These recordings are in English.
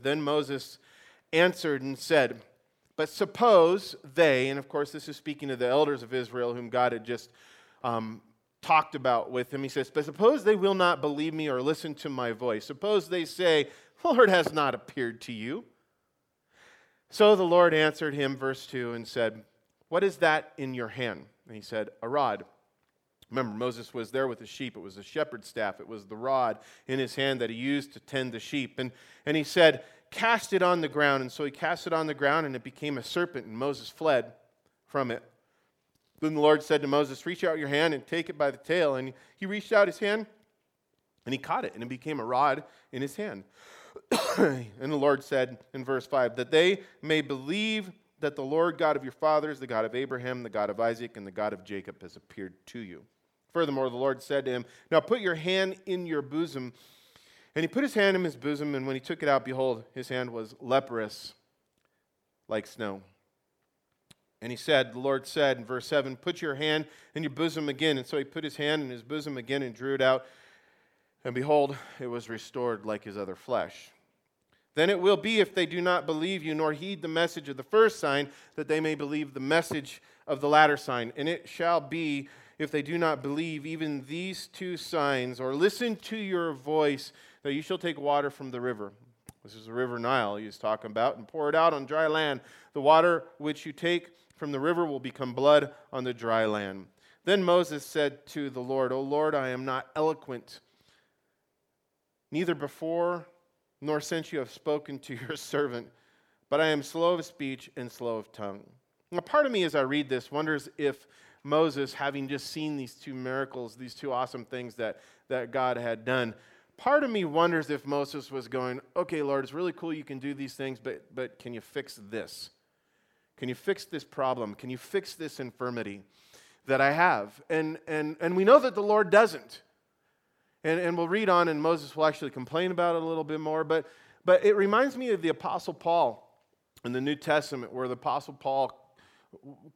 Then Moses answered and said, But suppose they, and of course, this is speaking to the elders of Israel whom God had just um, talked about with him. He says, But suppose they will not believe me or listen to my voice. Suppose they say, The Lord has not appeared to you. So the Lord answered him, verse 2, and said, What is that in your hand? And he said, A rod. Remember, Moses was there with the sheep. It was a shepherd's staff. It was the rod in his hand that he used to tend the sheep. And, and he said, Cast it on the ground. And so he cast it on the ground, and it became a serpent, and Moses fled from it. Then the Lord said to Moses, Reach out your hand and take it by the tail. And he reached out his hand, and he caught it, and it became a rod in his hand. and the Lord said in verse 5 that they may believe that the Lord God of your fathers, the God of Abraham, the God of Isaac, and the God of Jacob, has appeared to you. Furthermore, the Lord said to him, Now put your hand in your bosom. And he put his hand in his bosom, and when he took it out, behold, his hand was leprous like snow. And he said, The Lord said in verse 7, Put your hand in your bosom again. And so he put his hand in his bosom again and drew it out. And behold, it was restored like his other flesh. Then it will be, if they do not believe you nor heed the message of the first sign, that they may believe the message of the latter sign. And it shall be if they do not believe even these two signs or listen to your voice, that you shall take water from the river. This is the river Nile he's talking about, and pour it out on dry land. The water which you take from the river will become blood on the dry land. Then Moses said to the Lord, O Lord, I am not eloquent, neither before nor since you have spoken to your servant, but I am slow of speech and slow of tongue. Now, part of me as I read this wonders if Moses, having just seen these two miracles, these two awesome things that, that God had done, part of me wonders if Moses was going, okay, Lord, it's really cool you can do these things, but, but can you fix this? Can you fix this problem? Can you fix this infirmity that I have? And, and, and we know that the Lord doesn't. And, and we'll read on, and Moses will actually complain about it a little bit more. But, but it reminds me of the Apostle Paul in the New Testament, where the Apostle Paul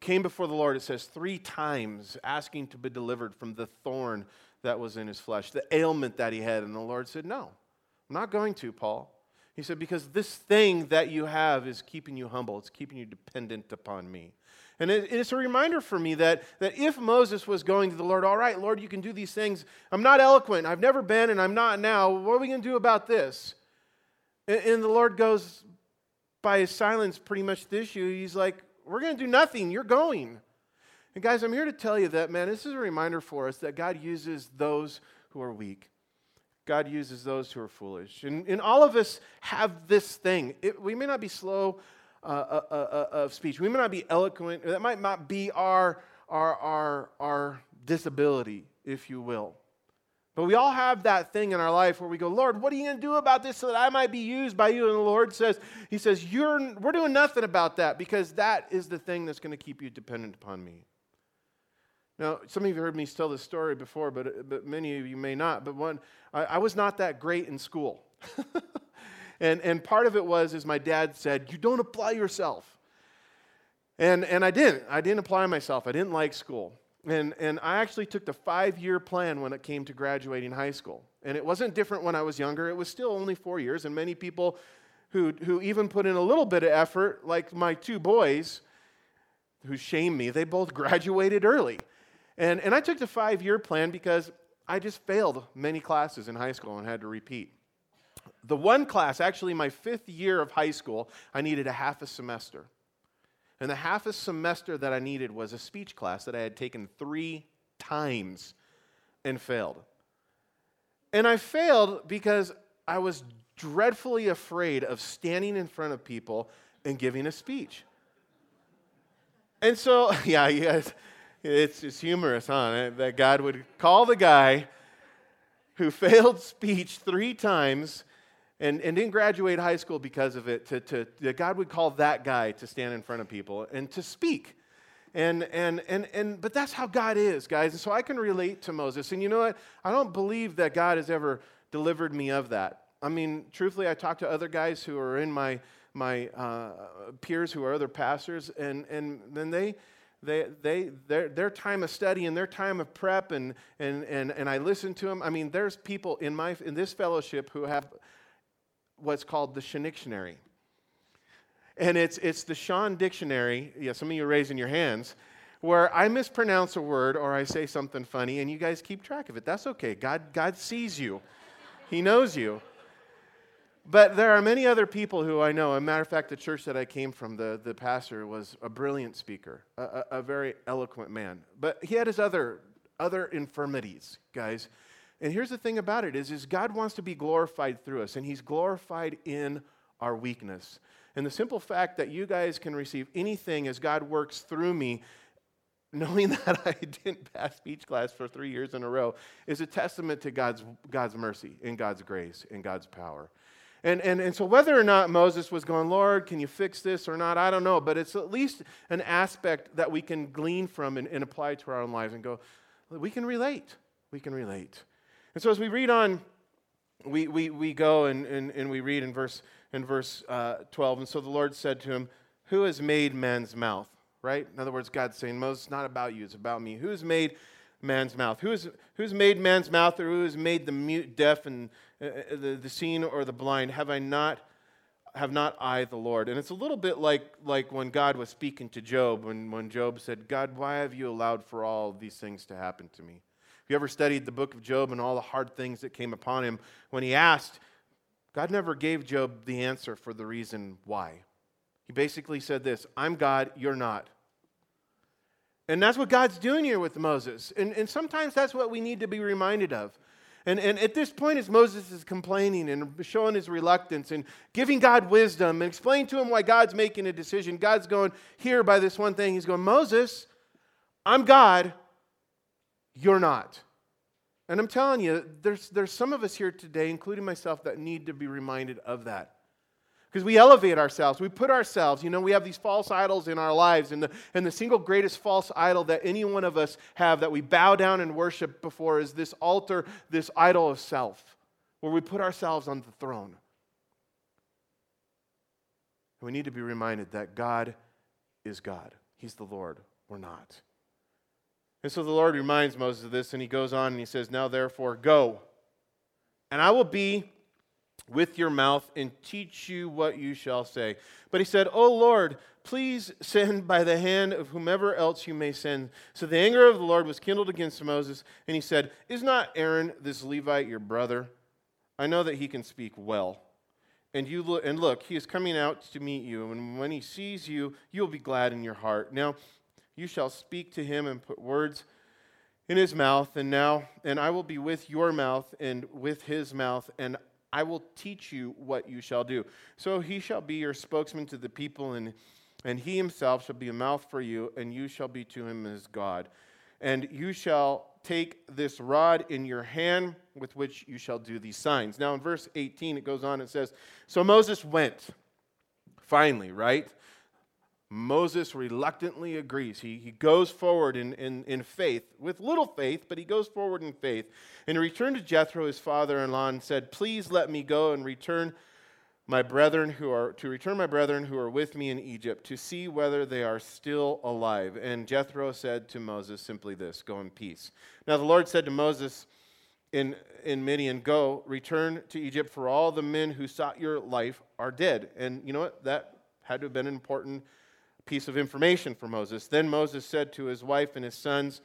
came before the Lord, it says, three times asking to be delivered from the thorn that was in his flesh, the ailment that he had. And the Lord said, No, I'm not going to, Paul. He said, Because this thing that you have is keeping you humble, it's keeping you dependent upon me. And it, it's a reminder for me that, that if Moses was going to the Lord, all right, Lord, you can do these things. I'm not eloquent. I've never been, and I'm not now. What are we going to do about this? And, and the Lord goes, by his silence, pretty much the issue. He's like, we're going to do nothing. You're going. And guys, I'm here to tell you that, man, this is a reminder for us that God uses those who are weak. God uses those who are foolish. And, and all of us have this thing. It, we may not be slow uh, uh, uh, uh, of speech. We may not be eloquent. That might not be our, our, our, our disability, if you will. But we all have that thing in our life where we go, Lord, what are you going to do about this so that I might be used by you? And the Lord says, He says, You're, we're doing nothing about that because that is the thing that's going to keep you dependent upon me. Now, some of you have heard me tell this story before, but, but many of you may not. But one, I, I was not that great in school. And, and part of it was, as my dad said, you don't apply yourself. And, and I didn't. I didn't apply myself. I didn't like school. And, and I actually took the five year plan when it came to graduating high school. And it wasn't different when I was younger. It was still only four years. And many people who, who even put in a little bit of effort, like my two boys who shame me, they both graduated early. And, and I took the five year plan because I just failed many classes in high school and had to repeat. The one class, actually, my fifth year of high school, I needed a half a semester. And the half a semester that I needed was a speech class that I had taken three times and failed. And I failed because I was dreadfully afraid of standing in front of people and giving a speech. And so, yeah, it's, it's humorous, huh? That God would call the guy who failed speech three times and, and didn't graduate high school because of it, to, to, that God would call that guy to stand in front of people and to speak. And, and, and, and, but that's how God is, guys. And so I can relate to Moses. And you know what? I don't believe that God has ever delivered me of that. I mean, truthfully, I talk to other guys who are in my, my uh, peers who are other pastors, and, and then they, they, they, their, their time of study and their time of prep, and, and, and, and I listen to them. I mean, there's people in, my, in this fellowship who have what's called the Shondictionary. And it's, it's the Sean Dictionary. Yeah, some of you are raising your hands where I mispronounce a word or I say something funny and you guys keep track of it. That's okay. God, God sees you, He knows you. But there are many other people who I know. As a matter of fact, the church that I came from, the, the pastor was a brilliant speaker, a, a, a very eloquent man. But he had his other, other infirmities, guys. And here's the thing about it is, is God wants to be glorified through us, and he's glorified in our weakness. And the simple fact that you guys can receive anything as God works through me knowing that I didn't pass speech class for three years in a row is a testament to God's, God's mercy and God's grace and God's power. And, and, and so, whether or not Moses was going, Lord, can you fix this or not, I don't know, but it's at least an aspect that we can glean from and, and apply to our own lives and go, we can relate. We can relate. And so, as we read on, we, we, we go and, and, and we read in verse, in verse uh, 12. And so the Lord said to him, Who has made man's mouth? right? In other words, God's saying, Moses, it's not about you, it's about me. Who's made man's mouth? Who's, who's made man's mouth or who has made the mute, deaf, and uh, uh, the, the seen or the blind? Have I not? Have not I the Lord? And it's a little bit like, like when God was speaking to Job, when, when Job said, God, why have you allowed for all these things to happen to me? You ever studied the book of Job and all the hard things that came upon him? When he asked, God never gave Job the answer for the reason why. He basically said this I'm God, you're not. And that's what God's doing here with Moses. And, and sometimes that's what we need to be reminded of. And, and at this point, as Moses is complaining and showing his reluctance and giving God wisdom and explaining to him why God's making a decision, God's going here by this one thing. He's going, Moses, I'm God, you're not. And I'm telling you, there's, there's some of us here today, including myself, that need to be reminded of that. Because we elevate ourselves, we put ourselves, you know, we have these false idols in our lives. And the, and the single greatest false idol that any one of us have that we bow down and worship before is this altar, this idol of self, where we put ourselves on the throne. We need to be reminded that God is God, He's the Lord, we're not. And so the Lord reminds Moses of this, and he goes on and he says, Now therefore, go, and I will be with your mouth and teach you what you shall say. But he said, O Lord, please send by the hand of whomever else you may send. So the anger of the Lord was kindled against Moses, and he said, Is not Aaron this Levite your brother? I know that he can speak well. And you look, and look, he is coming out to meet you, and when he sees you, you'll be glad in your heart. Now you shall speak to him and put words in his mouth, and now, and I will be with your mouth and with his mouth, and I will teach you what you shall do. So he shall be your spokesman to the people, and, and he himself shall be a mouth for you, and you shall be to him as God. And you shall take this rod in your hand with which you shall do these signs. Now, in verse 18, it goes on, it says, So Moses went, finally, right? Moses reluctantly agrees. He, he goes forward in, in, in faith, with little faith, but he goes forward in faith. And he returned to Jethro, his father in law, and said, Please let me go and return my brethren who are to return my brethren who are with me in Egypt to see whether they are still alive. And Jethro said to Moses simply this, go in peace. Now the Lord said to Moses in, in Midian, Go, return to Egypt, for all the men who sought your life are dead. And you know what? That had to have been an important piece of information for Moses. Then Moses said to his wife and his sons,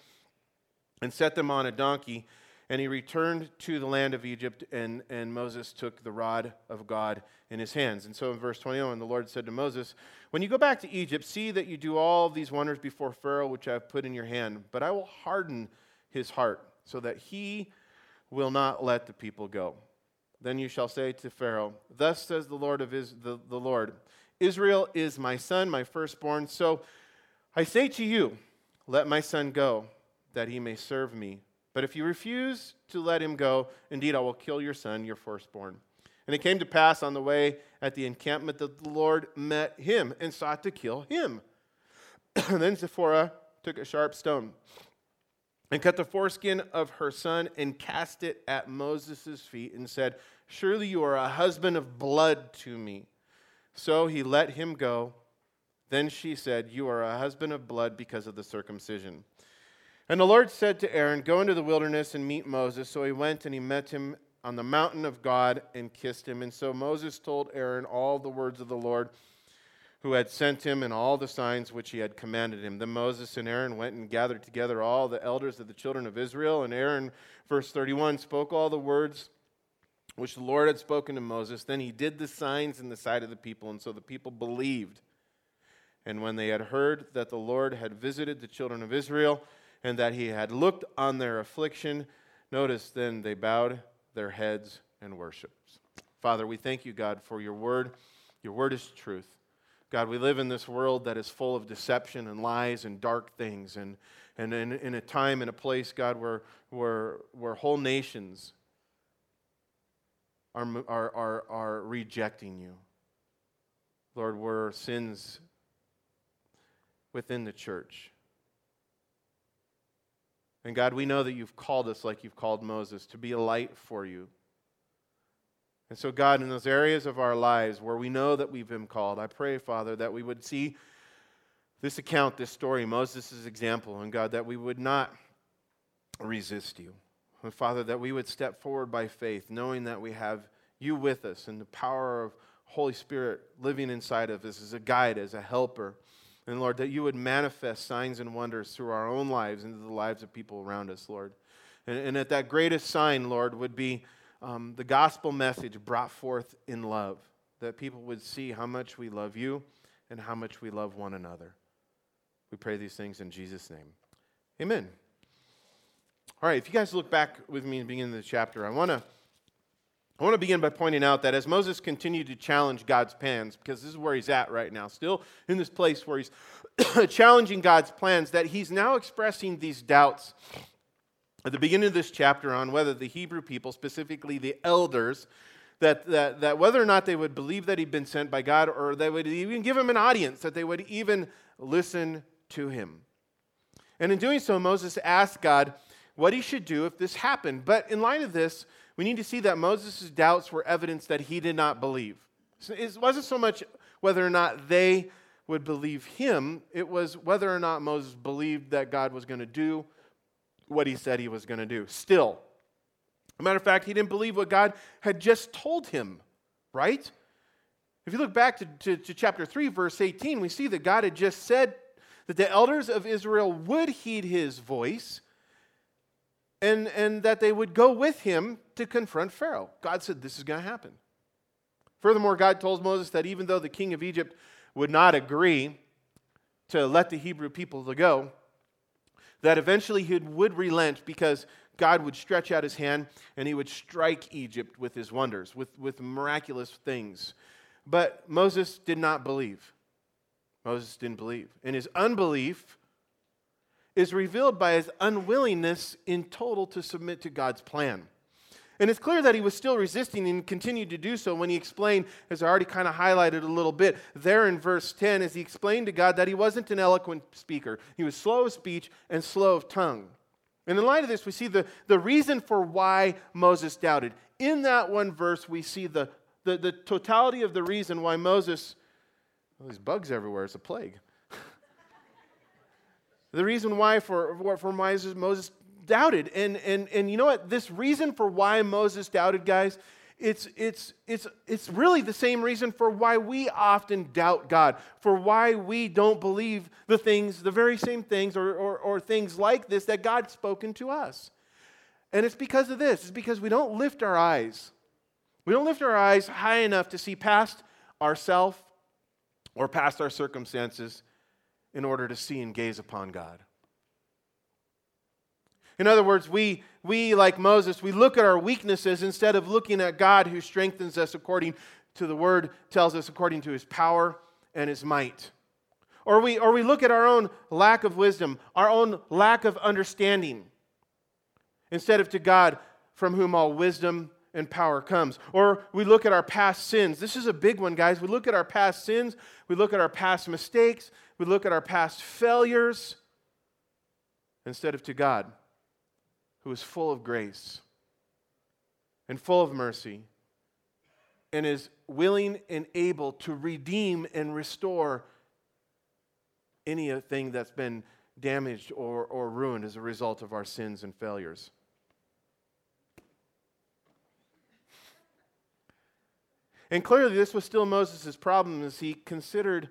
and set them on a donkey, and he returned to the land of Egypt, and, and Moses took the rod of God in his hands. And so in verse 21, the Lord said to Moses, When you go back to Egypt, see that you do all these wonders before Pharaoh, which I have put in your hand, but I will harden his heart, so that he will not let the people go. Then you shall say to Pharaoh, Thus says the Lord of Is- the, the Lord, Israel is my son, my firstborn. So I say to you, let my son go, that he may serve me. But if you refuse to let him go, indeed I will kill your son, your firstborn. And it came to pass on the way at the encampment that the Lord met him and sought to kill him. then Zipporah took a sharp stone and cut the foreskin of her son and cast it at Moses' feet and said, Surely you are a husband of blood to me. So he let him go. Then she said, You are a husband of blood because of the circumcision. And the Lord said to Aaron, Go into the wilderness and meet Moses. So he went and he met him on the mountain of God and kissed him. And so Moses told Aaron all the words of the Lord who had sent him and all the signs which he had commanded him. Then Moses and Aaron went and gathered together all the elders of the children of Israel. And Aaron, verse 31, spoke all the words which the Lord had spoken to Moses. Then he did the signs in the sight of the people, and so the people believed. And when they had heard that the Lord had visited the children of Israel and that he had looked on their affliction, notice then they bowed their heads and worshiped. Father, we thank you, God, for your word. Your word is truth. God, we live in this world that is full of deception and lies and dark things, and, and in, in a time and a place, God, where, where, where whole nations are, are, are, are rejecting you. Lord, where sins within the church. And God, we know that you've called us like you've called Moses to be a light for you. And so, God, in those areas of our lives where we know that we've been called, I pray, Father, that we would see this account, this story, Moses' example, and God, that we would not resist you. Father, that we would step forward by faith, knowing that we have you with us and the power of Holy Spirit living inside of us as a guide, as a helper. And Lord, that you would manifest signs and wonders through our own lives into the lives of people around us, Lord. And, and that that greatest sign, Lord, would be um, the gospel message brought forth in love, that people would see how much we love you and how much we love one another. We pray these things in Jesus' name. Amen. All right, if you guys look back with me in the beginning of the chapter, I want to. I want to begin by pointing out that as Moses continued to challenge God's plans, because this is where he's at right now, still in this place where he's challenging God's plans, that he's now expressing these doubts at the beginning of this chapter on whether the Hebrew people, specifically the elders, that, that, that whether or not they would believe that he'd been sent by God or they would even give him an audience, that they would even listen to him. And in doing so, Moses asked God what he should do if this happened. But in light of this, we need to see that Moses' doubts were evidence that he did not believe. So it wasn't so much whether or not they would believe him, it was whether or not Moses believed that God was going to do what he said he was going to do. Still, a matter of fact, he didn't believe what God had just told him, right? If you look back to, to, to, chapter 3, verse 18, we see that God had just said that the elders of Israel would heed his voice and, and that they would go with him to confront Pharaoh. God said this is going to happen. Furthermore, God told Moses that even though the king of Egypt would not agree to let the Hebrew people go, that eventually he would relent because God would stretch out his hand and he would strike Egypt with his wonders, with, with miraculous things. But Moses did not believe. Moses didn't believe. And his unbelief is revealed by his unwillingness in total to submit to God's plan. And it's clear that he was still resisting and continued to do so when he explained, as I already kind of highlighted a little bit there in verse 10, as he explained to God that he wasn't an eloquent speaker. He was slow of speech and slow of tongue. And in light of this, we see the, the reason for why Moses doubted. In that one verse, we see the, the, the totality of the reason why Moses, well, there's bugs everywhere, it's a plague. The reason why for, for Moses, Moses doubted. And, and, and you know what? This reason for why Moses doubted, guys, it's, it's, it's, it's really the same reason for why we often doubt God, for why we don't believe the things, the very same things, or, or, or things like this that God's spoken to us. And it's because of this. It's because we don't lift our eyes. We don't lift our eyes high enough to see past ourself or past our circumstances in order to see and gaze upon God. In other words, we, we, like Moses, we look at our weaknesses instead of looking at God who strengthens us according to the word, tells us according to his power and his might. Or we, or we look at our own lack of wisdom, our own lack of understanding, instead of to God from whom all wisdom and power comes. Or we look at our past sins. This is a big one, guys. We look at our past sins, we look at our past mistakes, we look at our past failures instead of to God, who is full of grace and full of mercy and is willing and able to redeem and restore anything that's been damaged or, or ruined as a result of our sins and failures. And clearly, this was still Moses' problem as he considered,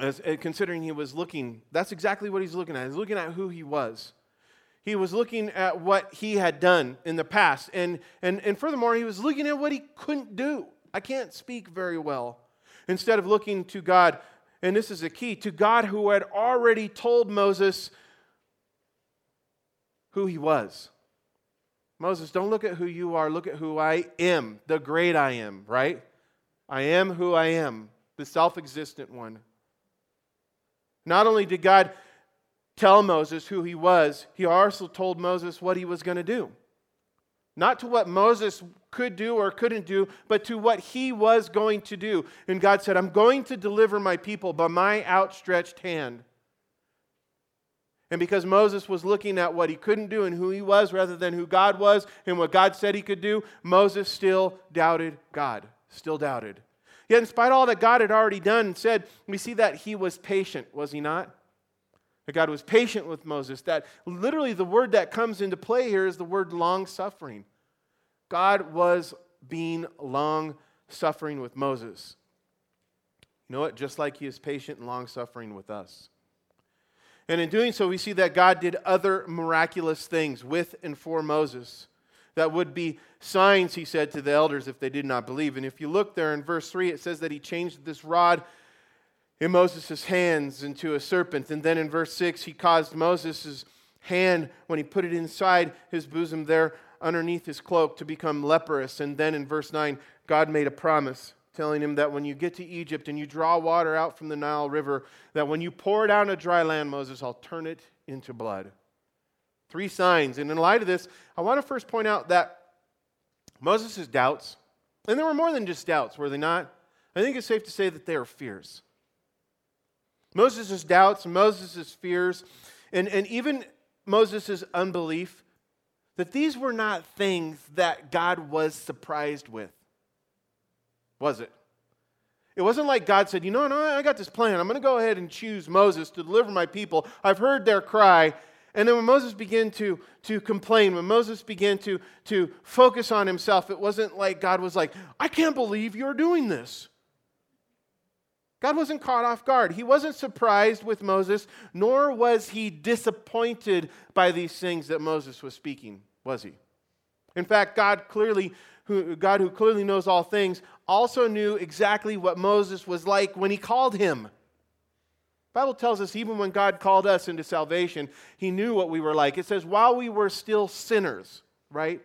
as, uh, considering he was looking, that's exactly what he's looking at. He's looking at who he was. He was looking at what he had done in the past. And, and, and furthermore, he was looking at what he couldn't do. I can't speak very well. Instead of looking to God, and this is a key, to God who had already told Moses who he was. Moses, don't look at who you are, look at who I am, the great I am, right? I am who I am, the self existent one. Not only did God tell Moses who he was, he also told Moses what he was going to do. Not to what Moses could do or couldn't do, but to what he was going to do. And God said, I'm going to deliver my people by my outstretched hand. And because Moses was looking at what he couldn't do and who he was rather than who God was and what God said he could do, Moses still doubted God. Still doubted. Yet, in spite of all that God had already done and said, we see that he was patient, was he not? That God was patient with Moses. That literally the word that comes into play here is the word long suffering. God was being long suffering with Moses. You know what? Just like he is patient and long suffering with us. And in doing so, we see that God did other miraculous things with and for Moses that would be signs, he said to the elders, if they did not believe. And if you look there in verse 3, it says that he changed this rod in Moses' hands into a serpent. And then in verse 6, he caused Moses' hand, when he put it inside his bosom there underneath his cloak, to become leprous. And then in verse 9, God made a promise telling him that when you get to Egypt and you draw water out from the Nile River, that when you pour it on dry land, Moses, I'll turn it into blood. Three signs. And in light of this, I want to first point out that Moses' doubts, and there were more than just doubts, were they not? I think it's safe to say that they are fears. Moses' doubts, Moses' fears, and, and even Moses' unbelief, that these were not things that God was surprised with. Was it? It wasn't like God said, You know, no, I got this plan. I'm going to go ahead and choose Moses to deliver my people. I've heard their cry. And then when Moses began to, to complain, when Moses began to, to focus on himself, it wasn't like God was like, I can't believe you're doing this. God wasn't caught off guard. He wasn't surprised with Moses, nor was he disappointed by these things that Moses was speaking, was he? In fact, God clearly, who, God who clearly knows all things, also knew exactly what Moses was like when he called him. Bible tells us even when God called us into salvation, he knew what we were like. It says, while we were still sinners, right?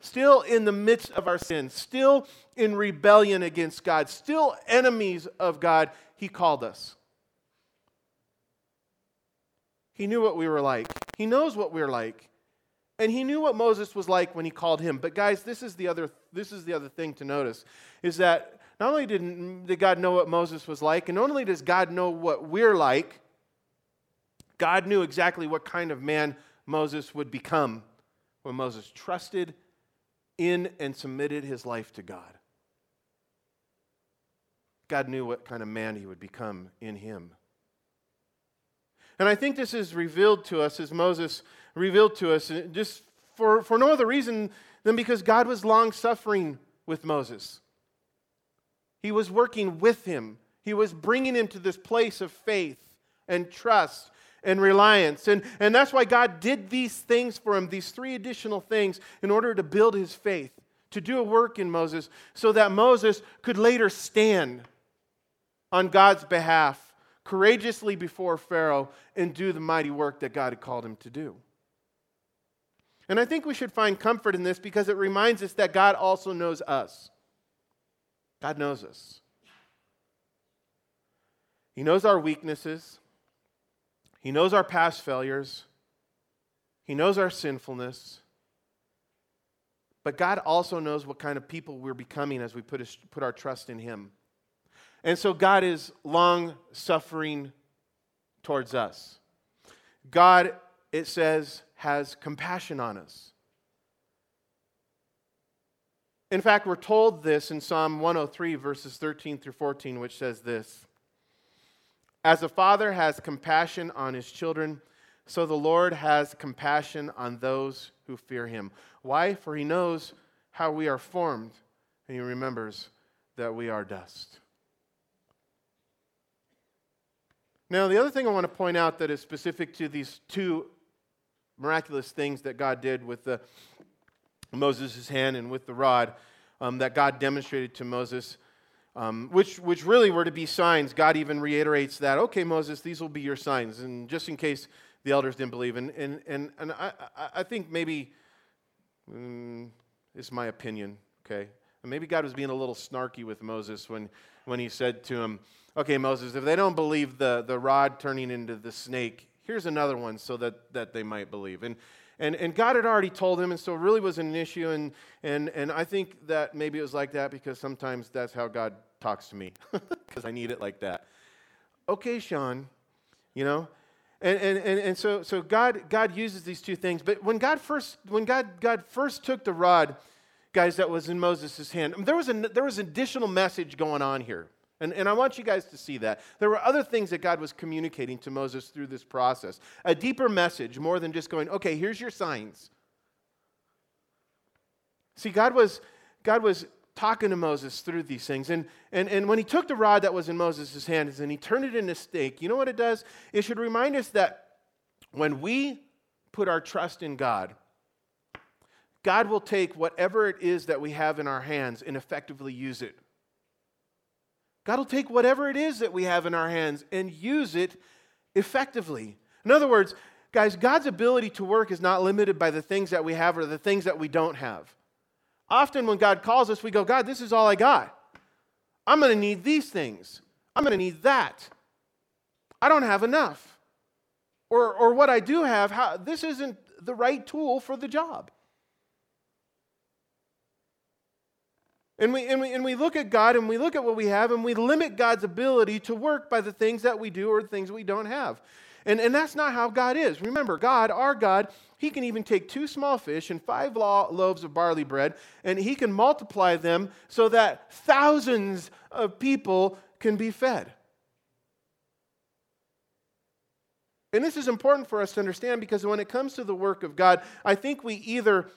still in the midst of our sins, still in rebellion against God, still enemies of God, He called us. He knew what we were like. He knows what we're like. And he knew what Moses was like when he called him. But guys, this is the other this is the other thing to notice is that not only did, did God know what Moses was like, and not only does God know what we're like, God knew exactly what kind of man Moses would become when Moses trusted in and submitted his life to God. God knew what kind of man he would become in him. And I think this is revealed to us as Moses revealed to us just for, for no other reason than because God was long suffering with Moses. He was working with him, he was bringing him to this place of faith and trust and reliance. And, and that's why God did these things for him, these three additional things, in order to build his faith, to do a work in Moses, so that Moses could later stand on God's behalf courageously before Pharaoh and do the mighty work that God had called him to do. And I think we should find comfort in this because it reminds us that God also knows us. God knows us. He knows our weaknesses. He knows our past failures, He knows our sinfulness. But God also knows what kind of people we're becoming as we put, his, put our trust in Him. And so God is long suffering towards us. God, it says, has compassion on us. In fact, we're told this in Psalm 103, verses 13 through 14, which says this as a father has compassion on his children, so the Lord has compassion on those who fear him. Why? For he knows how we are formed, and he remembers that we are dust. Now, the other thing I want to point out that is specific to these two miraculous things that God did with the Moses' hand and with the rod um, that God demonstrated to Moses, um, which, which really were to be signs. God even reiterates that, okay, Moses, these will be your signs. And just in case the elders didn't believe. And, and, and, and I, I think maybe, mm, it's my opinion, okay? Maybe God was being a little snarky with Moses when, when he said to him, okay, Moses, if they don't believe the, the rod turning into the snake, here's another one so that, that they might believe. And, and, and God had already told him, and so it really wasn't an issue. And, and, and I think that maybe it was like that because sometimes that's how God talks to me, because I need it like that. Okay, Sean, you know, and, and, and, and so, so God, God uses these two things. But when God first, when God, God first took the rod, guys, that was in Moses' hand, there was, a, there was an additional message going on here. And, and I want you guys to see that. There were other things that God was communicating to Moses through this process. A deeper message, more than just going, okay, here's your signs. See, God was, God was talking to Moses through these things. And, and, and when he took the rod that was in Moses' hands and he turned it into a stake, you know what it does? It should remind us that when we put our trust in God, God will take whatever it is that we have in our hands and effectively use it God will take whatever it is that we have in our hands and use it effectively. In other words, guys, God's ability to work is not limited by the things that we have or the things that we don't have. Often when God calls us, we go, God, this is all I got. I'm going to need these things. I'm going to need that. I don't have enough. Or, or what I do have, how, this isn't the right tool for the job. And we, and, we, and we look at God and we look at what we have and we limit God's ability to work by the things that we do or the things we don't have. And, and that's not how God is. Remember, God, our God, He can even take two small fish and five loaves of barley bread and He can multiply them so that thousands of people can be fed. And this is important for us to understand because when it comes to the work of God, I think we either,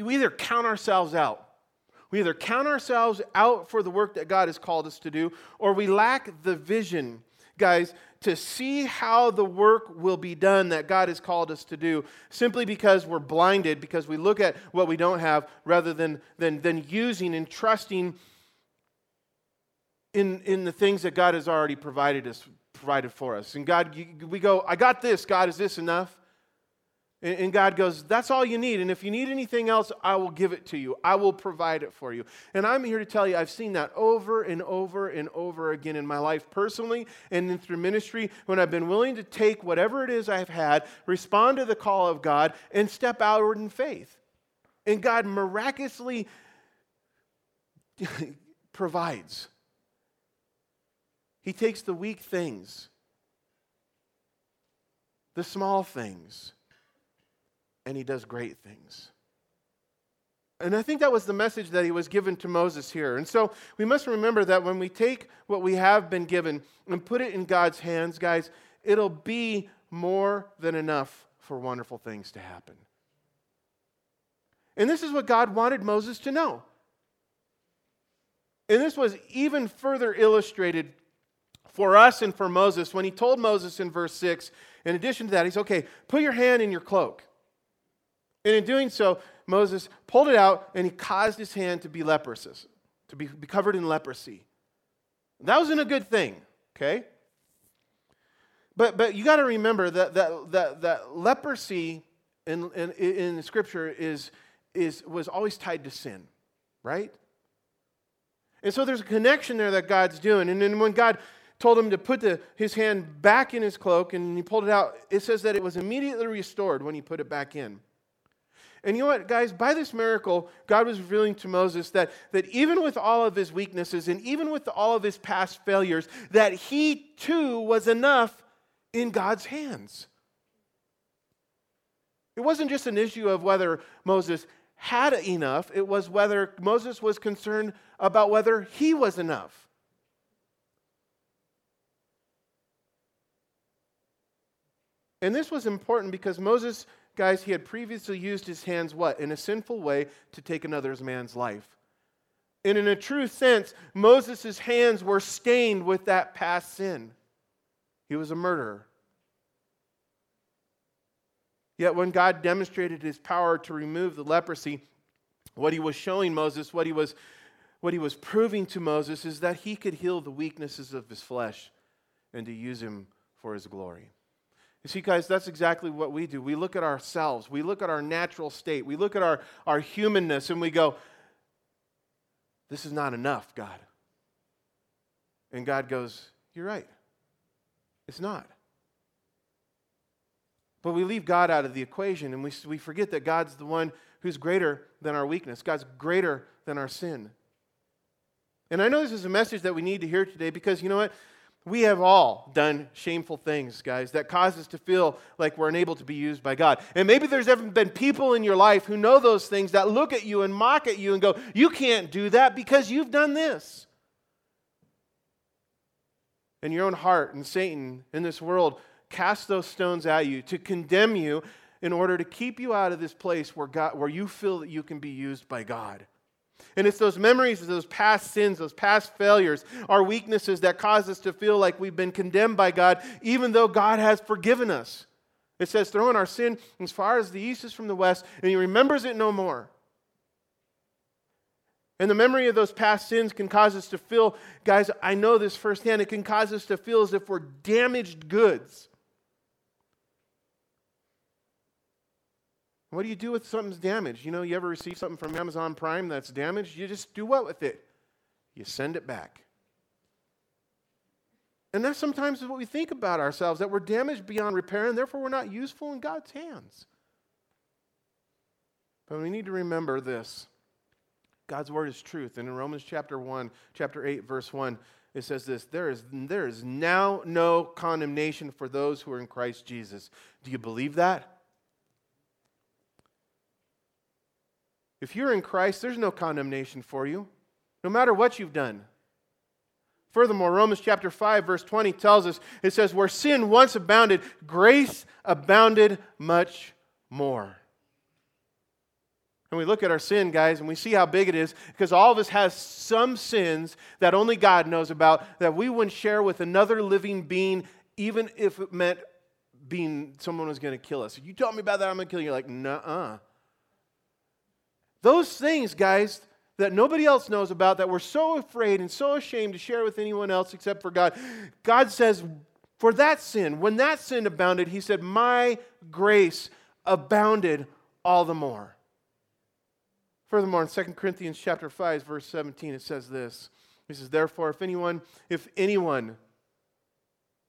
we either count ourselves out we either count ourselves out for the work that God has called us to do, or we lack the vision, guys, to see how the work will be done that God has called us to do, simply because we're blinded, because we look at what we don't have, rather than, than, than using and trusting in, in the things that God has already provided us provided for us. And God, we go, I got this. God, is this enough? And God goes, That's all you need. And if you need anything else, I will give it to you. I will provide it for you. And I'm here to tell you, I've seen that over and over and over again in my life personally and then through ministry when I've been willing to take whatever it is I've had, respond to the call of God, and step outward in faith. And God miraculously provides. He takes the weak things, the small things and he does great things. And I think that was the message that he was given to Moses here. And so we must remember that when we take what we have been given and put it in God's hands, guys, it'll be more than enough for wonderful things to happen. And this is what God wanted Moses to know. And this was even further illustrated for us and for Moses when he told Moses in verse 6, in addition to that, he's okay, put your hand in your cloak. And in doing so, Moses pulled it out and he caused his hand to be leprous, to be, be covered in leprosy. That wasn't a good thing, okay? But, but you got to remember that, that, that, that leprosy in, in, in Scripture is, is, was always tied to sin, right? And so there's a connection there that God's doing. And then when God told him to put the, his hand back in his cloak and he pulled it out, it says that it was immediately restored when he put it back in. And you know what, guys? By this miracle, God was revealing to Moses that, that even with all of his weaknesses and even with all of his past failures, that he too was enough in God's hands. It wasn't just an issue of whether Moses had enough, it was whether Moses was concerned about whether he was enough. And this was important because Moses guys, he had previously used his hands what? In a sinful way to take another man's life. And in a true sense, Moses' hands were stained with that past sin. He was a murderer. Yet when God demonstrated his power to remove the leprosy, what he was showing Moses, what he was, what he was proving to Moses, is that he could heal the weaknesses of his flesh and to use him for his glory. You see, guys, that's exactly what we do. We look at ourselves, we look at our natural state, we look at our, our humanness, and we go, This is not enough, God. And God goes, You're right. It's not. But we leave God out of the equation and we, we forget that God's the one who's greater than our weakness, God's greater than our sin. And I know this is a message that we need to hear today because you know what? We have all done shameful things, guys, that cause us to feel like we're unable to be used by God. And maybe there's ever been people in your life who know those things that look at you and mock at you and go, You can't do that because you've done this. And your own heart and Satan in this world cast those stones at you to condemn you in order to keep you out of this place where, God, where you feel that you can be used by God. And it's those memories of those past sins, those past failures, our weaknesses that cause us to feel like we've been condemned by God, even though God has forgiven us. It says, throwing our sin as far as the east is from the west, and He remembers it no more. And the memory of those past sins can cause us to feel, guys, I know this firsthand, it can cause us to feel as if we're damaged goods. What do you do with something's damaged? You know, you ever receive something from Amazon Prime that's damaged? You just do what with it? You send it back. And that's sometimes is what we think about ourselves that we're damaged beyond repair and therefore we're not useful in God's hands. But we need to remember this God's word is truth. And in Romans chapter 1, chapter 8, verse 1, it says this there is, there is now no condemnation for those who are in Christ Jesus. Do you believe that? If you're in Christ, there's no condemnation for you, no matter what you've done. Furthermore, Romans chapter 5, verse 20 tells us it says, Where sin once abounded, grace abounded much more. And we look at our sin, guys, and we see how big it is because all of us has some sins that only God knows about that we wouldn't share with another living being, even if it meant being someone was going to kill us. You tell me about that, I'm going to kill you. You're like, nah. Those things, guys, that nobody else knows about, that we're so afraid and so ashamed to share with anyone else except for God. God says, for that sin, when that sin abounded, He said, My grace abounded all the more. Furthermore, in 2 Corinthians chapter 5, verse 17, it says this. He says, Therefore, if anyone, if anyone,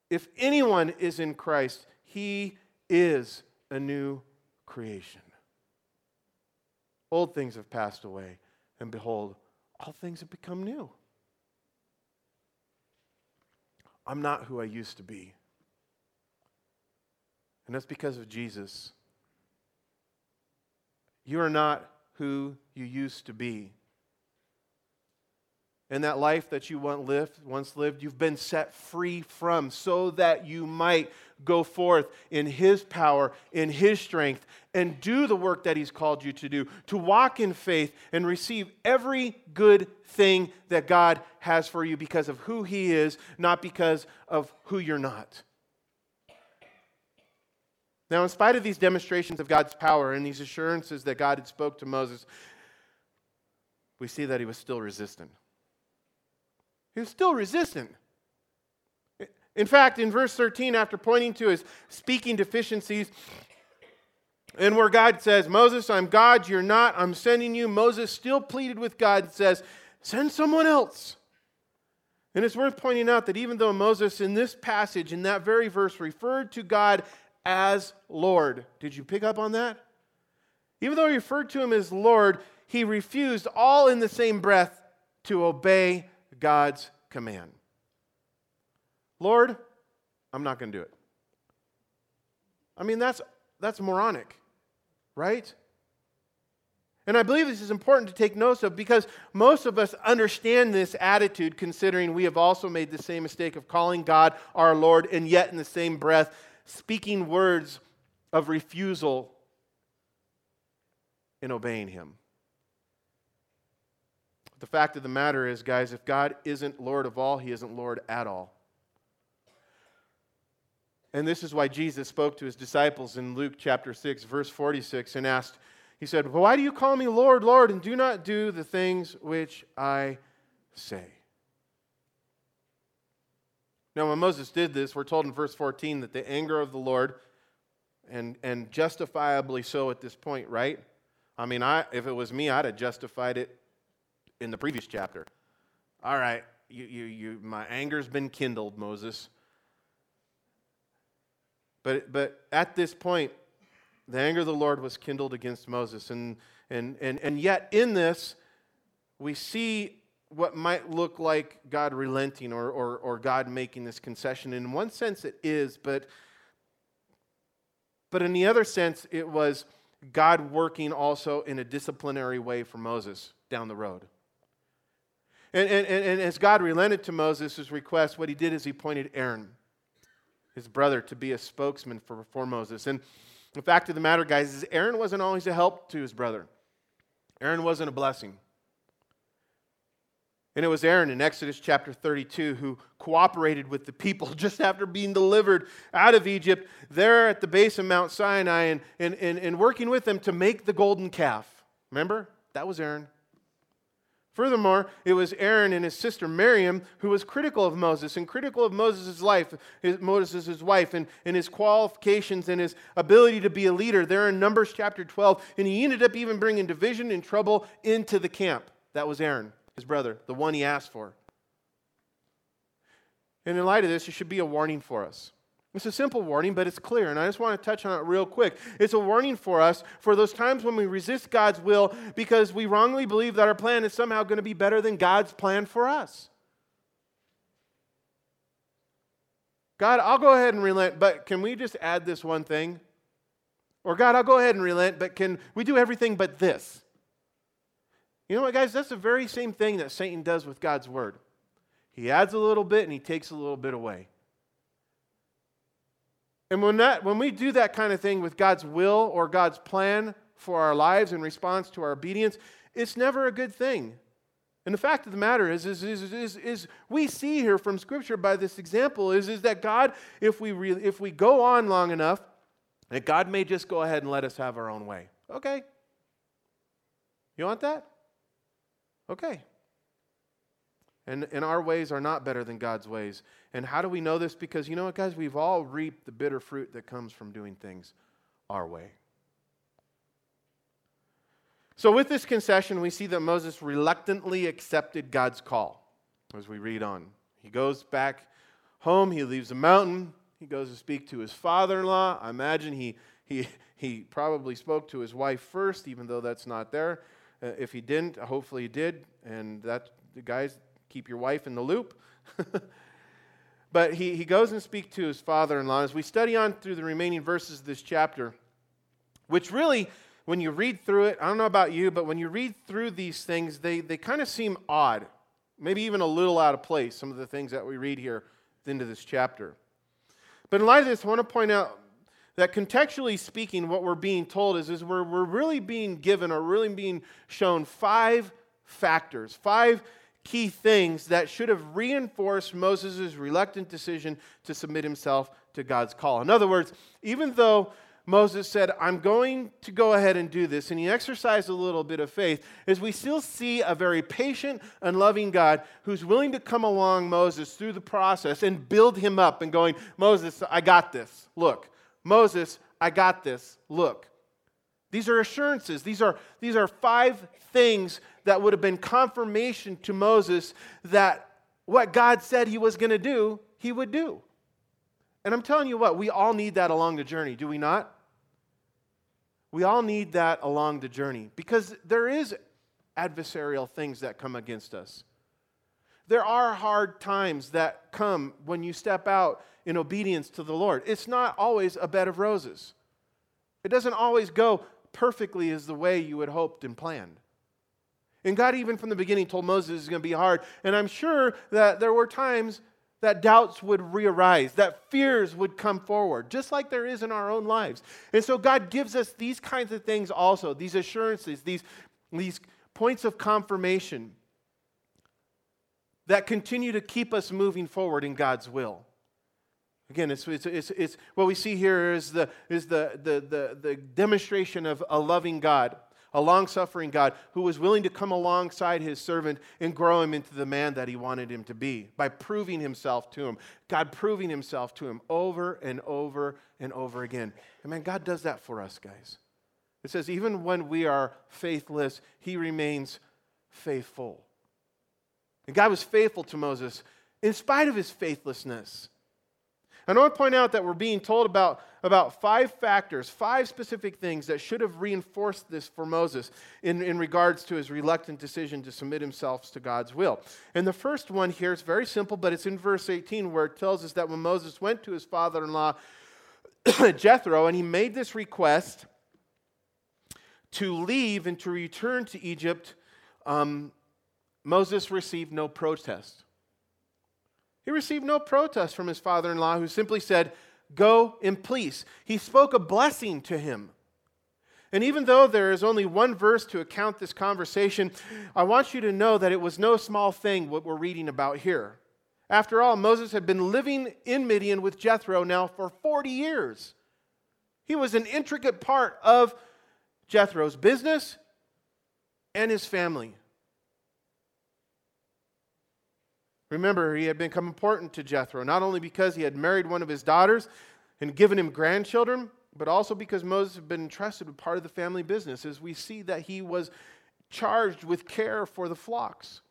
if anyone is in Christ, he is a new creation. Old things have passed away, and behold, all things have become new. I'm not who I used to be. And that's because of Jesus. You are not who you used to be. And that life that you once lived, you've been set free from so that you might go forth in His power, in His strength, and do the work that He's called you to do, to walk in faith and receive every good thing that God has for you because of who He is, not because of who you're not. Now, in spite of these demonstrations of God's power and these assurances that God had spoke to Moses, we see that he was still resistant. He was still resistant. In fact, in verse 13, after pointing to his speaking deficiencies, and where God says, Moses, I'm God, you're not, I'm sending you, Moses still pleaded with God and says, Send someone else. And it's worth pointing out that even though Moses, in this passage, in that very verse, referred to God as Lord, did you pick up on that? Even though he referred to him as Lord, he refused all in the same breath to obey God's command. Lord, I'm not going to do it. I mean, that's, that's moronic, right? And I believe this is important to take note of because most of us understand this attitude, considering we have also made the same mistake of calling God our Lord and yet in the same breath speaking words of refusal in obeying him. The fact of the matter is, guys, if God isn't Lord of all, he isn't Lord at all. And this is why Jesus spoke to his disciples in Luke chapter 6, verse 46, and asked, He said, Why do you call me Lord, Lord, and do not do the things which I say? Now, when Moses did this, we're told in verse 14 that the anger of the Lord, and, and justifiably so at this point, right? I mean, I, if it was me, I'd have justified it in the previous chapter. All right, you, you, you, my anger's been kindled, Moses. But, but at this point, the anger of the Lord was kindled against Moses. And, and, and, and yet, in this, we see what might look like God relenting or, or, or God making this concession. In one sense, it is, but, but in the other sense, it was God working also in a disciplinary way for Moses down the road. And, and, and as God relented to Moses' request, what he did is he appointed Aaron, his brother, to be a spokesman for, for Moses. And the fact of the matter, guys, is Aaron wasn't always a help to his brother. Aaron wasn't a blessing. And it was Aaron in Exodus chapter 32 who cooperated with the people just after being delivered out of Egypt there at the base of Mount Sinai and, and, and, and working with them to make the golden calf. Remember? That was Aaron. Furthermore, it was Aaron and his sister Miriam who was critical of Moses and critical of Moses' life, his, Moses' wife, and, and his qualifications and his ability to be a leader there in Numbers chapter 12. And he ended up even bringing division and trouble into the camp. That was Aaron, his brother, the one he asked for. And in light of this, it should be a warning for us. It's a simple warning, but it's clear, and I just want to touch on it real quick. It's a warning for us for those times when we resist God's will because we wrongly believe that our plan is somehow going to be better than God's plan for us. God, I'll go ahead and relent, but can we just add this one thing? Or, God, I'll go ahead and relent, but can we do everything but this? You know what, guys? That's the very same thing that Satan does with God's word. He adds a little bit and he takes a little bit away. And when, that, when we do that kind of thing with God's will or God's plan for our lives in response to our obedience, it's never a good thing. And the fact of the matter is, is, is, is, is we see here from Scripture by this example is, is that God, if we, re, if we go on long enough, that God may just go ahead and let us have our own way. Okay. You want that? Okay. And, and our ways are not better than God's ways. And how do we know this? Because you know what, guys? We've all reaped the bitter fruit that comes from doing things our way. So, with this concession, we see that Moses reluctantly accepted God's call as we read on. He goes back home, he leaves the mountain, he goes to speak to his father in law. I imagine he, he, he probably spoke to his wife first, even though that's not there. Uh, if he didn't, hopefully he did. And that, guys, keep your wife in the loop. but he, he goes and speaks to his father in law. As we study on through the remaining verses of this chapter, which really, when you read through it, I don't know about you, but when you read through these things, they, they kind of seem odd, maybe even a little out of place, some of the things that we read here into this chapter. But in light of this, I want to point out that contextually speaking, what we're being told is, is we're, we're really being given or really being shown five factors, five key things that should have reinforced Moses' reluctant decision to submit himself to God's call. In other words, even though Moses said, I'm going to go ahead and do this, and he exercised a little bit of faith, is we still see a very patient and loving God who's willing to come along Moses through the process and build him up and going, Moses, I got this. Look. Moses, I got this. Look. These are assurances. These are, these are five things that would have been confirmation to Moses that what God said he was going to do, he would do. And I'm telling you what, we all need that along the journey, do we not? We all need that along the journey because there is adversarial things that come against us. There are hard times that come when you step out in obedience to the Lord. It's not always a bed of roses. It doesn't always go perfectly as the way you had hoped and planned. And God, even from the beginning, told Moses it's going to be hard. And I'm sure that there were times that doubts would re-arise, that fears would come forward, just like there is in our own lives. And so God gives us these kinds of things also, these assurances, these, these points of confirmation that continue to keep us moving forward in God's will. Again, it's, it's, it's, it's, what we see here is, the, is the, the, the, the demonstration of a loving God, a long suffering God who was willing to come alongside his servant and grow him into the man that he wanted him to be by proving himself to him. God proving himself to him over and over and over again. And man, God does that for us, guys. It says, even when we are faithless, he remains faithful. And God was faithful to Moses in spite of his faithlessness. And I want to point out that we're being told about, about five factors, five specific things that should have reinforced this for Moses in, in regards to his reluctant decision to submit himself to God's will. And the first one here is very simple, but it's in verse 18 where it tells us that when Moses went to his father in law, Jethro, and he made this request to leave and to return to Egypt, um, Moses received no protest. He received no protest from his father in law, who simply said, Go in peace. He spoke a blessing to him. And even though there is only one verse to account this conversation, I want you to know that it was no small thing what we're reading about here. After all, Moses had been living in Midian with Jethro now for 40 years. He was an intricate part of Jethro's business and his family. Remember, he had become important to Jethro, not only because he had married one of his daughters and given him grandchildren, but also because Moses had been entrusted with part of the family business, as we see that he was charged with care for the flocks.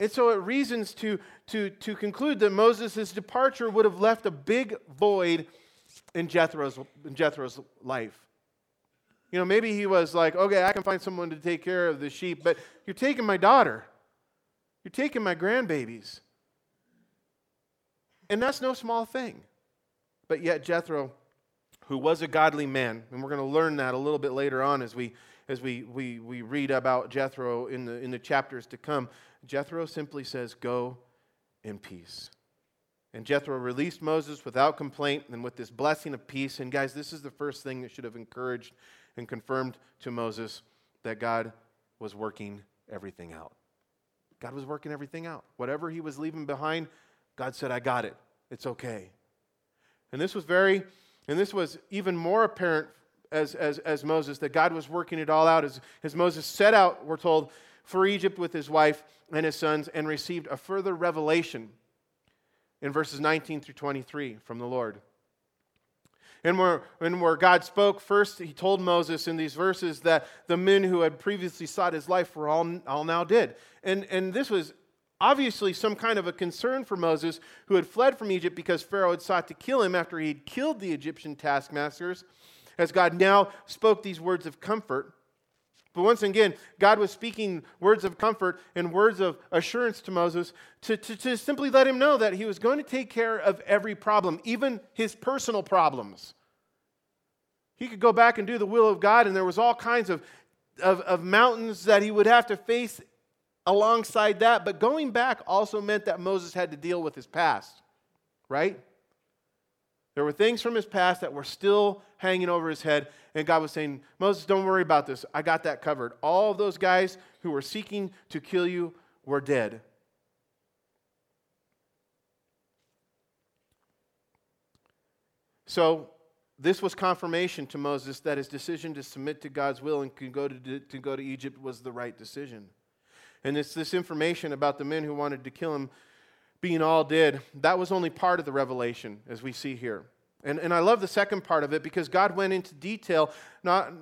And so it reasons to, to, to conclude that Moses' departure would have left a big void in Jethro's, in Jethro's life. You know, maybe he was like, okay, I can find someone to take care of the sheep, but you're taking my daughter. You're taking my grandbabies. And that's no small thing. But yet, Jethro, who was a godly man, and we're going to learn that a little bit later on as we, as we, we, we read about Jethro in the, in the chapters to come, Jethro simply says, Go in peace. And Jethro released Moses without complaint and with this blessing of peace. And guys, this is the first thing that should have encouraged and confirmed to Moses that God was working everything out. God was working everything out. Whatever he was leaving behind, God said, I got it. It's okay. And this was very, and this was even more apparent as, as, as Moses, that God was working it all out. As, as Moses set out, we're told, for Egypt with his wife and his sons and received a further revelation in verses 19 through 23 from the Lord. And where, and where God spoke, first he told Moses in these verses that the men who had previously sought his life were all, all now dead. And, and this was obviously some kind of a concern for Moses, who had fled from Egypt because Pharaoh had sought to kill him after he had killed the Egyptian taskmasters, as God now spoke these words of comfort. But once again, God was speaking words of comfort and words of assurance to Moses to, to, to, simply let him know that he was going to take care of every problem, even his personal problems. He could go back and do the will of God, and there was all kinds of, of, of mountains that he would have to face alongside that. But going back also meant that Moses had to deal with his past, right? There were things from his past that were still hanging over his head, and God was saying, Moses, don't worry about this. I got that covered. All of those guys who were seeking to kill you were dead. So, this was confirmation to Moses that his decision to submit to God's will and go to, to, go to Egypt was the right decision. And it's this information about the men who wanted to kill him being all did, that was only part of the revelation, as we see here. And, and I love the second part of it because God went into detail, not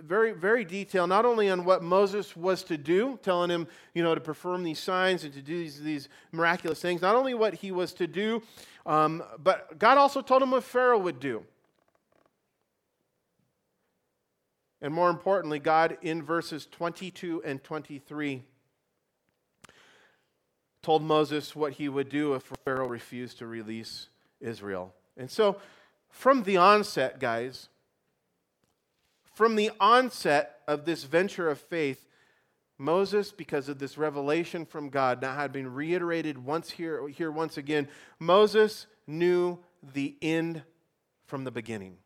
very, very detail, not only on what Moses was to do, telling him, you know, to perform these signs and to do these, these miraculous things, not only what he was to do, um, but God also told him what Pharaoh would do. And more importantly, God in verses 22 and 23 told Moses what he would do if Pharaoh refused to release Israel. And so, from the onset, guys, from the onset of this venture of faith, Moses, because of this revelation from God, now had been reiterated once here, here once again. Moses knew the end from the beginning.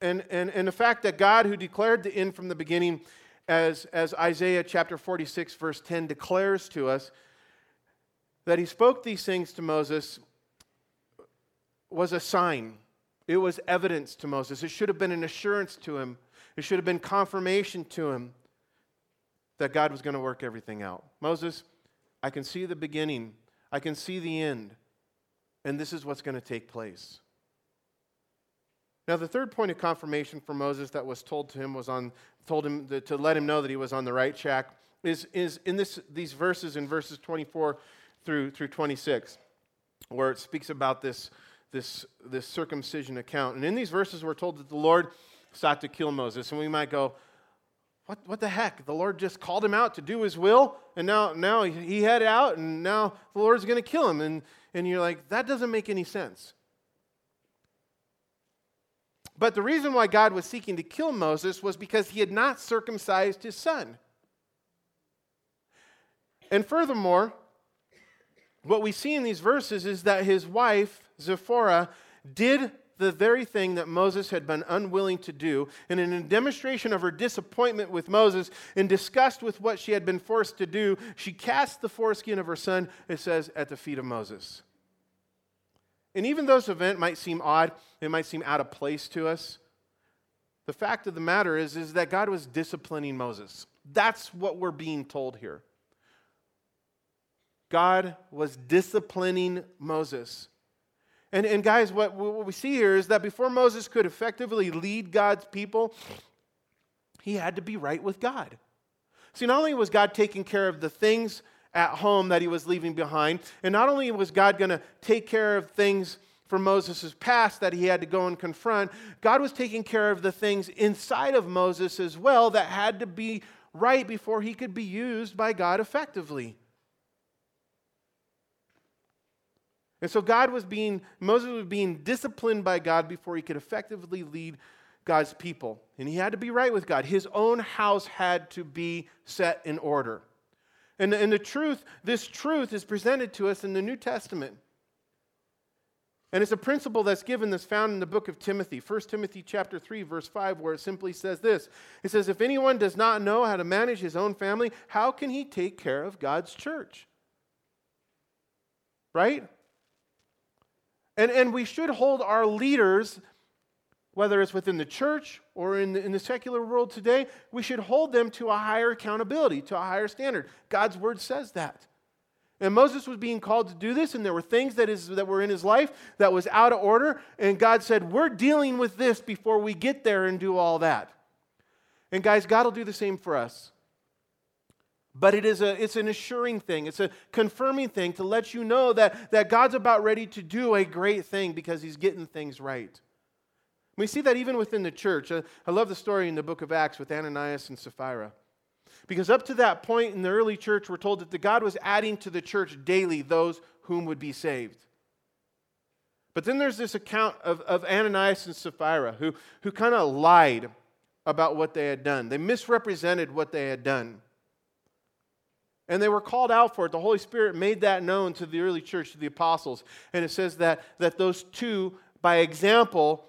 And, and, and the fact that God, who declared the end from the beginning, as, as Isaiah chapter 46, verse 10 declares to us, that he spoke these things to Moses was a sign. It was evidence to Moses. It should have been an assurance to him. It should have been confirmation to him that God was going to work everything out. Moses, I can see the beginning, I can see the end, and this is what's going to take place. Now, the third point of confirmation for Moses that was told to him was on, told him to, to let him know that he was on the right track, is, is in this, these verses, in verses 24 through, through 26, where it speaks about this, this, this circumcision account. And in these verses, we're told that the Lord sought to kill Moses. And we might go, what, what the heck? The Lord just called him out to do his will, and now, now he had out, and now the Lord's going to kill him. And, and you're like, that doesn't make any sense. But the reason why God was seeking to kill Moses was because he had not circumcised his son. And furthermore, what we see in these verses is that his wife, Zipporah, did the very thing that Moses had been unwilling to do. And in a demonstration of her disappointment with Moses, and disgust with what she had been forced to do, she cast the foreskin of her son, it says, at the feet of Moses. And even though this event might seem odd, it might seem out of place to us, the fact of the matter is, is that God was disciplining Moses. That's what we're being told here. God was disciplining Moses. And, and guys, what, what we see here is that before Moses could effectively lead God's people, he had to be right with God. See, not only was God taking care of the things at home that he was leaving behind. And not only was God going to take care of things from Moses' past that he had to go and confront, God was taking care of the things inside of Moses as well that had to be right before he could be used by God effectively. And so God was being, Moses was being disciplined by God before he could effectively lead God's people. And he had to be right with God. His own house had to be set in order. And, and the truth, this truth is presented to us in the New Testament. And it's a principle that's given that's found in the book of Timothy, 1 Timothy chapter 3, verse 5, where it simply says this. It says, If anyone does not know how to manage his own family, how can he take care of God's church? Right? And, and we should hold our leaders whether it's within the church or in the, in the secular world today, we should hold them to a higher accountability, to a higher standard. God's word says that. And Moses was being called to do this, and there were things that, is, that were in his life that was out of order. And God said, We're dealing with this before we get there and do all that. And guys, God will do the same for us. But it is a, it's an assuring thing, it's a confirming thing to let you know that, that God's about ready to do a great thing because he's getting things right. We see that even within the church. I, love the story in the book of Acts with Ananias and Sapphira. Because up to that point in the early church, we're told that the God was adding to the church daily those whom would be saved. But then there's this account of, of Ananias and Sapphira who, who kind of lied about what they had done. They misrepresented what they had done. And they were called out for it. The Holy Spirit made that known to the early church, to the apostles. And it says that, that those two, by example,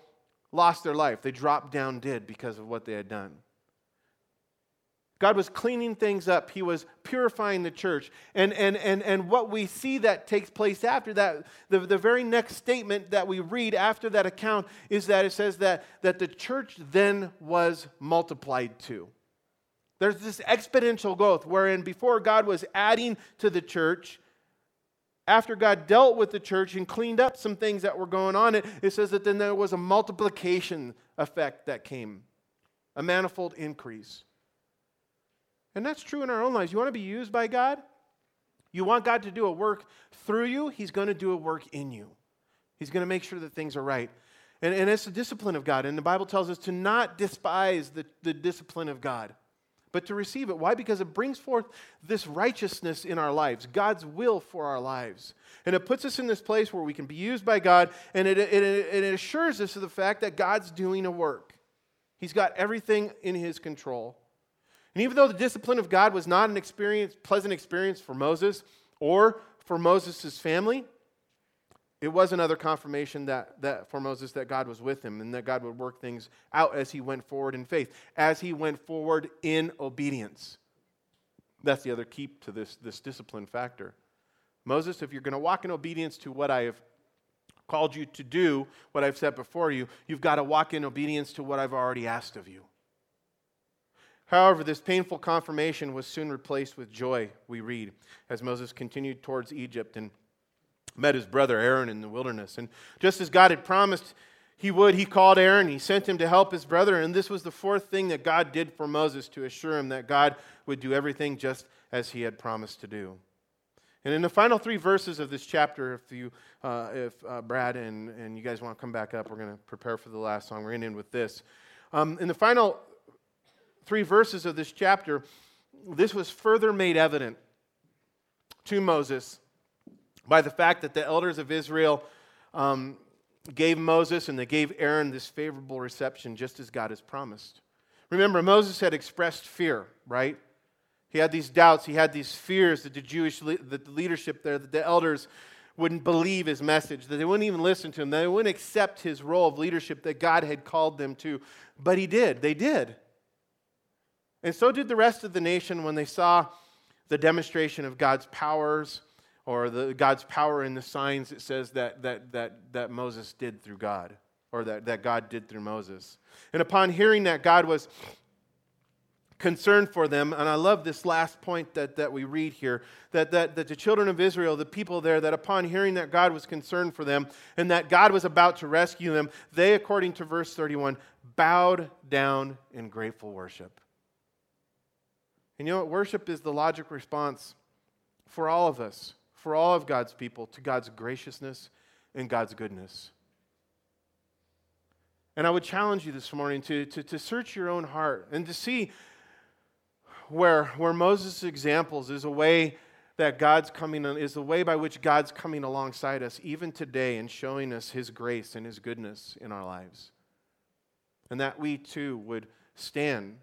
lost their life. They dropped down dead because of what they had done. God was cleaning things up. He was purifying the church. And, and, and, and what we see that takes place after that, the, the very next statement that we read after that account is that it says that, that the church then was multiplied to. There's this exponential growth wherein before God was adding to the church, after God dealt with the church and cleaned up some things that were going on, it, it says that then there was a multiplication effect that came, a manifold increase. And that's true in our own lives. You want to be used by God? You want God to do a work through you? He's going to do a work in you. He's going to make sure that things are right. And, and it's the discipline of God. And the Bible tells us to not despise the, the discipline of God but to receive it. Why? Because it brings forth this righteousness in our lives, God's will for our lives. And it puts us in this place where we can be used by God, and it, it, it assures us of the fact that God's doing a work. He's got everything in his control. And even though the discipline of God was not an experience, pleasant experience for Moses or for Moses' family, it was another confirmation that, that for Moses that God was with him and that God would work things out as he went forward in faith, as he went forward in obedience. That's the other key to this, this discipline factor. Moses, if you're going to walk in obedience to what I have called you to do, what I've set before you, you've got to walk in obedience to what I've already asked of you. However, this painful confirmation was soon replaced with joy, we read, as Moses continued towards Egypt and met his brother Aaron in the wilderness. And just as God had promised he would, he called Aaron, he sent him to help his brother. And this was the fourth thing that God did for Moses to assure him that God would do everything just as he had promised to do. And in the final three verses of this chapter, if you, uh, if uh, Brad and, and you guys want to come back up, we're going to prepare for the last song. We're going to end with this. Um, in the final three verses of this chapter, this was further made evident to Moses by the fact that the elders of Israel um, gave Moses and they gave Aaron this favorable reception just as God has promised. Remember, Moses had expressed fear, right? He had these doubts, he had these fears that the Jewish le- that the leadership there, that the elders wouldn't believe his message, that they wouldn't even listen to him, that they wouldn't accept his role of leadership that God had called them to. But he did. They did. And so did the rest of the nation when they saw the demonstration of God's powers or the, God's power in the signs it says that, that, that, that Moses did through God, or that, that God did through Moses. And upon hearing that God was concerned for them, and I love this last point that, that we read here that, that, that the children of Israel, the people there, that upon hearing that God was concerned for them and that God was about to rescue them, they, according to verse 31, bowed down in grateful worship. And you know what? Worship is the logic response for all of us, for all of God's people, to God's graciousness and God's goodness. And I would challenge you this morning to, to, to search your own heart and to see where, where Moses' examples is a way that God's coming, is the way by which God's coming alongside us even today and showing us his grace and his goodness in our lives. And that we too would stand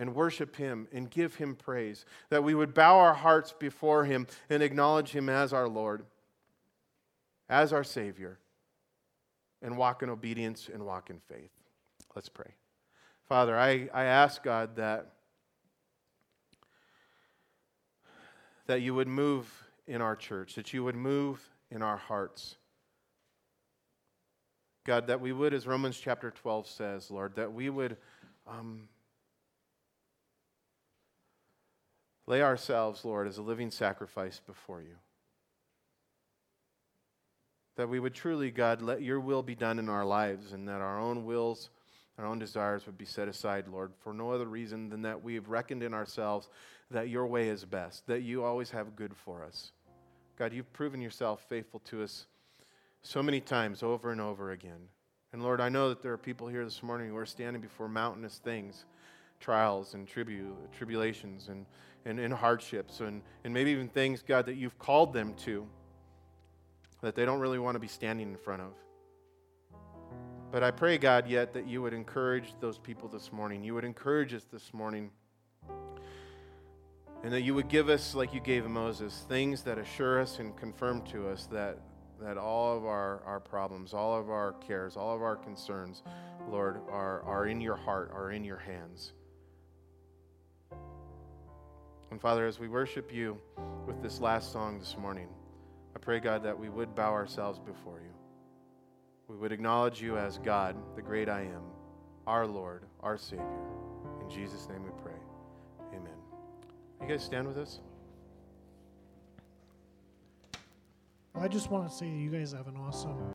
and worship Him and give Him praise, that we would bow our hearts before Him and acknowledge Him as our Lord, as our Savior, and walk in obedience and walk in faith. Let's pray. Father, I, I ask God that, that you would move in our church, that you would move in our hearts. God, that we would, as Romans chapter 12 says, Lord, that we would. Um, lay ourselves, Lord, as a living sacrifice before you. That we would truly, God, let your will be done in our lives and that our own wills, our own desires would be set aside, Lord, for no other reason than that we have reckoned in ourselves that your way is best, that you always have good for us. God, you've proven yourself faithful to us so many times over and over again. And Lord, I know that there are people here this morning who are standing before mountainous things, trials and tribu- tribulations and and, and hardships and, and maybe even things, God, that you've called them to that they don't really want to be standing in front of. But I pray, God, yet that you would encourage those people this morning. You would encourage us this morning. And that you would give us, like you gave Moses, things that assure us and confirm to us that, that all of our, our problems, all of our cares, all of our concerns, Lord, are, are in your heart, are in your hands. And Father, as we worship you with this last song this morning, I pray, God, that we would bow ourselves before you. We would acknowledge you as God, the great I am, our Lord, our Savior. In Jesus' name we pray. Amen. You guys stand with us? I just want to say you guys have an awesome